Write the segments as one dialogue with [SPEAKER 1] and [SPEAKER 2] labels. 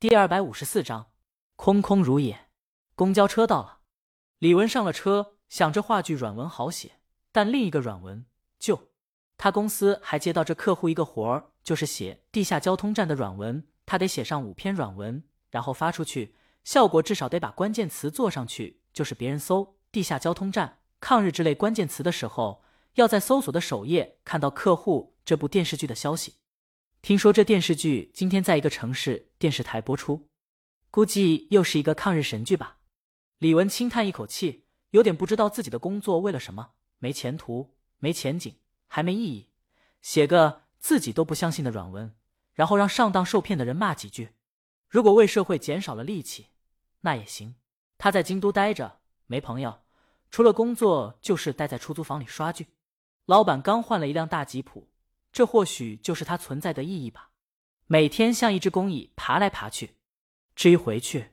[SPEAKER 1] 第二百五十四章，空空如也。公交车到了，李文上了车，想着话剧软文好写，但另一个软文就他公司还接到这客户一个活儿，就是写地下交通站的软文，他得写上五篇软文，然后发出去，效果至少得把关键词做上去，就是别人搜地下交通站、抗日之类关键词的时候，要在搜索的首页看到客户这部电视剧的消息。听说这电视剧今天在一个城市电视台播出，估计又是一个抗日神剧吧。李文轻叹一口气，有点不知道自己的工作为了什么没前途、没前景、还没意义，写个自己都不相信的软文，然后让上当受骗的人骂几句。如果为社会减少了戾气，那也行。他在京都待着，没朋友，除了工作就是待在出租房里刷剧。老板刚换了一辆大吉普。这或许就是它存在的意义吧。每天像一只工蚁爬来爬去。至于回去，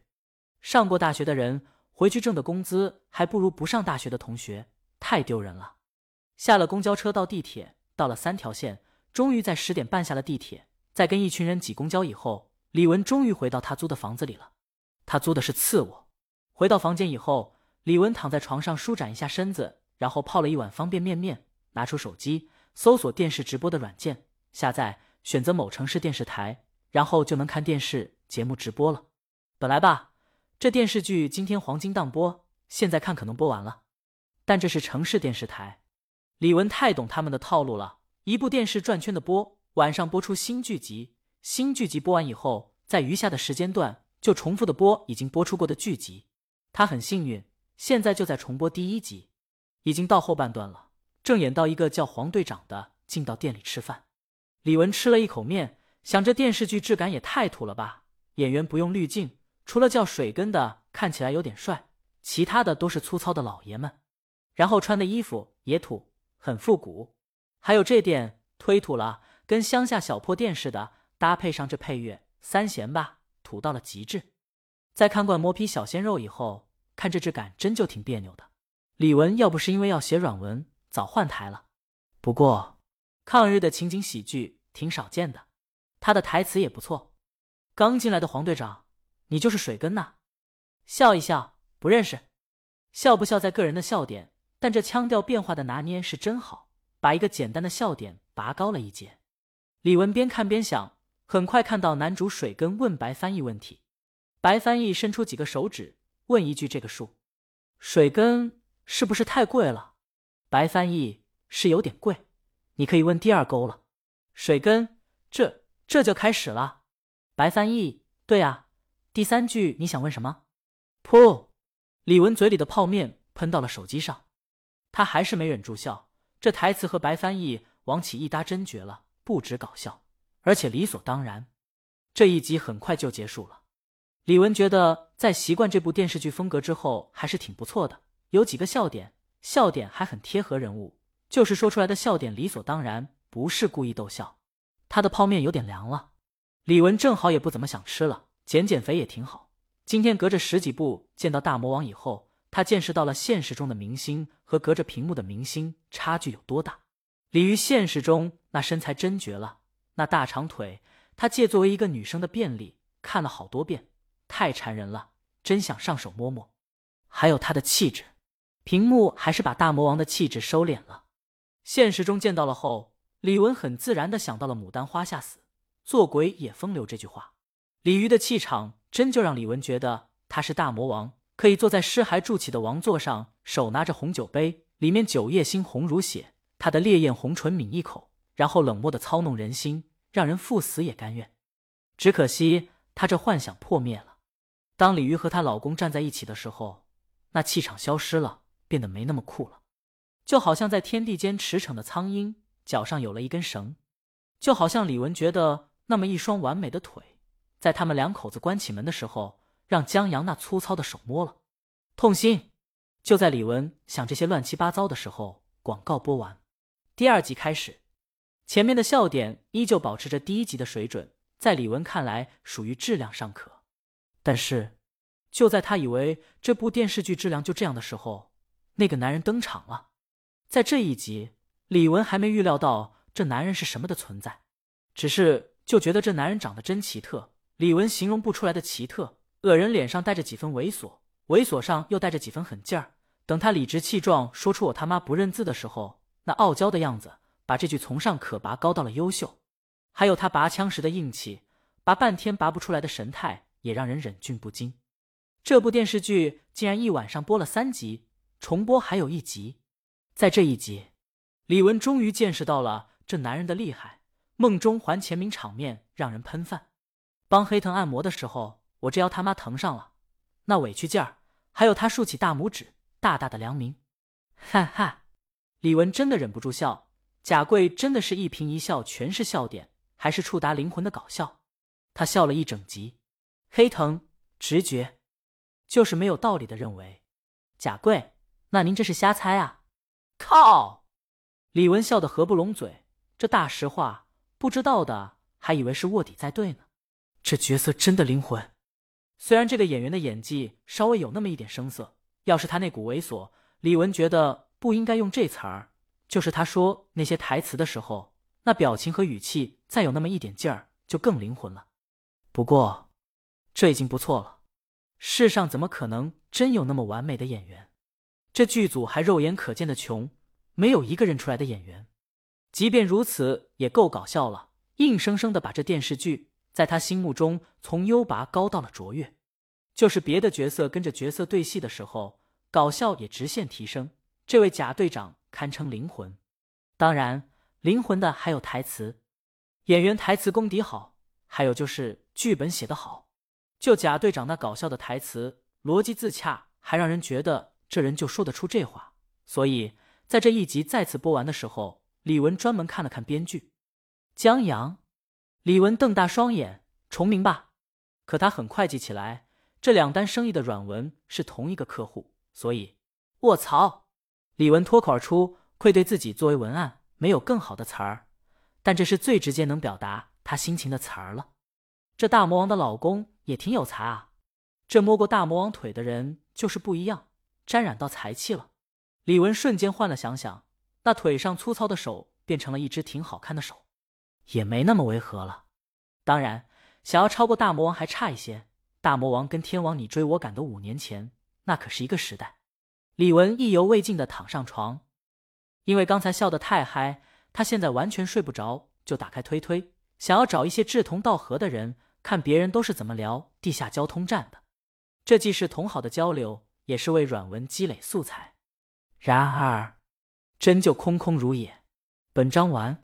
[SPEAKER 1] 上过大学的人回去挣的工资还不如不上大学的同学，太丢人了。下了公交车到地铁，到了三条线，终于在十点半下了地铁。在跟一群人挤公交以后，李文终于回到他租的房子里了。他租的是次卧。回到房间以后，李文躺在床上舒展一下身子，然后泡了一碗方便面面，拿出手机。搜索电视直播的软件，下载，选择某城市电视台，然后就能看电视节目直播了。本来吧，这电视剧今天黄金档播，现在看可能播完了。但这是城市电视台，李文太懂他们的套路了。一部电视转圈的播，晚上播出新剧集，新剧集播完以后，在余下的时间段就重复的播已经播出过的剧集。他很幸运，现在就在重播第一集，已经到后半段了。正演到一个叫黄队长的进到店里吃饭，李文吃了一口面，想这电视剧质感也太土了吧！演员不用滤镜，除了叫水根的看起来有点帅，其他的都是粗糙的老爷们。然后穿的衣服也土，很复古。还有这店忒土了，跟乡下小破店似的，搭配上这配乐，三弦吧，土到了极致。在看惯磨皮小鲜肉以后，看这质感真就挺别扭的。李文要不是因为要写软文。早换台了，不过抗日的情景喜剧挺少见的，他的台词也不错。刚进来的黄队长，你就是水根呐？笑一笑，不认识。笑不笑在个人的笑点，但这腔调变化的拿捏是真好，把一个简单的笑点拔高了一截。李文边看边想，很快看到男主水根问白翻译问题，白翻译伸出几个手指问一句：“这个数，水根是不是太贵了？”白翻译是有点贵，你可以问第二勾了。水根，这这就开始了。白翻译，对啊，第三句你想问什么？噗！李文嘴里的泡面喷到了手机上，他还是没忍住笑。这台词和白翻译王启一搭真绝了，不止搞笑，而且理所当然。这一集很快就结束了。李文觉得在习惯这部电视剧风格之后，还是挺不错的，有几个笑点。笑点还很贴合人物，就是说出来的笑点理所当然，不是故意逗笑。他的泡面有点凉了，李文正好也不怎么想吃了，减减肥也挺好。今天隔着十几步见到大魔王以后，他见识到了现实中的明星和隔着屏幕的明星差距有多大。李鱼现实中那身材真绝了，那大长腿，他借作为一个女生的便利看了好多遍，太馋人了，真想上手摸摸。还有他的气质。屏幕还是把大魔王的气质收敛了。现实中见到了后，李文很自然的想到了“牡丹花下死，做鬼也风流”这句话。李鱼的气场真就让李文觉得他是大魔王，可以坐在尸骸筑起的王座上，手拿着红酒杯，里面酒液猩红如血，他的烈焰红唇抿一口，然后冷漠的操弄人心，让人赴死也甘愿。只可惜他这幻想破灭了。当李鱼和她老公站在一起的时候，那气场消失了。变得没那么酷了，就好像在天地间驰骋的苍鹰，脚上有了一根绳；就好像李文觉得那么一双完美的腿，在他们两口子关起门的时候，让江阳那粗糙的手摸了，痛心。就在李文想这些乱七八糟的时候，广告播完，第二集开始，前面的笑点依旧保持着第一集的水准，在李文看来属于质量尚可。但是，就在他以为这部电视剧质量就这样的时候，那个男人登场了，在这一集，李文还没预料到这男人是什么的存在，只是就觉得这男人长得真奇特，李文形容不出来的奇特。恶人脸上带着几分猥琐，猥琐上又带着几分狠劲儿。等他理直气壮说出“我他妈不认字”的时候，那傲娇的样子，把这句从上可拔高到了优秀。还有他拔枪时的硬气，拔半天拔不出来的神态，也让人忍俊不禁。这部电视剧竟然一晚上播了三集，重播还有一集。在这一集，李文终于见识到了这男人的厉害。梦中还前名场面让人喷饭。帮黑藤按摩的时候，我这腰他妈疼上了，那委屈劲儿，还有他竖起大拇指，大大的良民。哈哈，李文真的忍不住笑。贾贵真的是一颦一笑全是笑点，还是触达灵魂的搞笑。他笑了一整集。黑藤直觉就是没有道理的认为，贾贵，那您这是瞎猜啊？靠！李文笑得合不拢嘴。这大实话。不知道的还以为是卧底在对呢，这角色真的灵魂。虽然这个演员的演技稍微有那么一点生涩，要是他那股猥琐，李文觉得不应该用这词儿。就是他说那些台词的时候，那表情和语气再有那么一点劲儿，就更灵魂了。不过，这已经不错了。世上怎么可能真有那么完美的演员？这剧组还肉眼可见的穷，没有一个认出来的演员。即便如此，也够搞笑了。硬生生的把这电视剧在他心目中从优拔高到了卓越。就是别的角色跟着角色对戏的时候，搞笑也直线提升。这位贾队长堪称灵魂。当然，灵魂的还有台词，演员台词功底好，还有就是剧本写得好。就贾队长那搞笑的台词，逻辑自洽，还让人觉得这人就说得出这话。所以在这一集再次播完的时候。李文专门看了看编剧江阳，李文瞪大双眼，重名吧。可他很快记起来，这两单生意的软文是同一个客户，所以卧槽！李文脱口而出，愧对自己作为文案没有更好的词儿，但这是最直接能表达他心情的词儿了。这大魔王的老公也挺有才啊，这摸过大魔王腿的人就是不一样，沾染到财气了。李文瞬间换了想想。那腿上粗糙的手变成了一只挺好看的手，也没那么违和了。当然，想要超过大魔王还差一些。大魔王跟天王你追我赶的五年前，那可是一个时代。李文意犹未尽的躺上床，因为刚才笑得太嗨，他现在完全睡不着，就打开推推，想要找一些志同道合的人，看别人都是怎么聊地下交通站的。这既是同好的交流，也是为软文积累素材。然而。真就空空如也。本章完。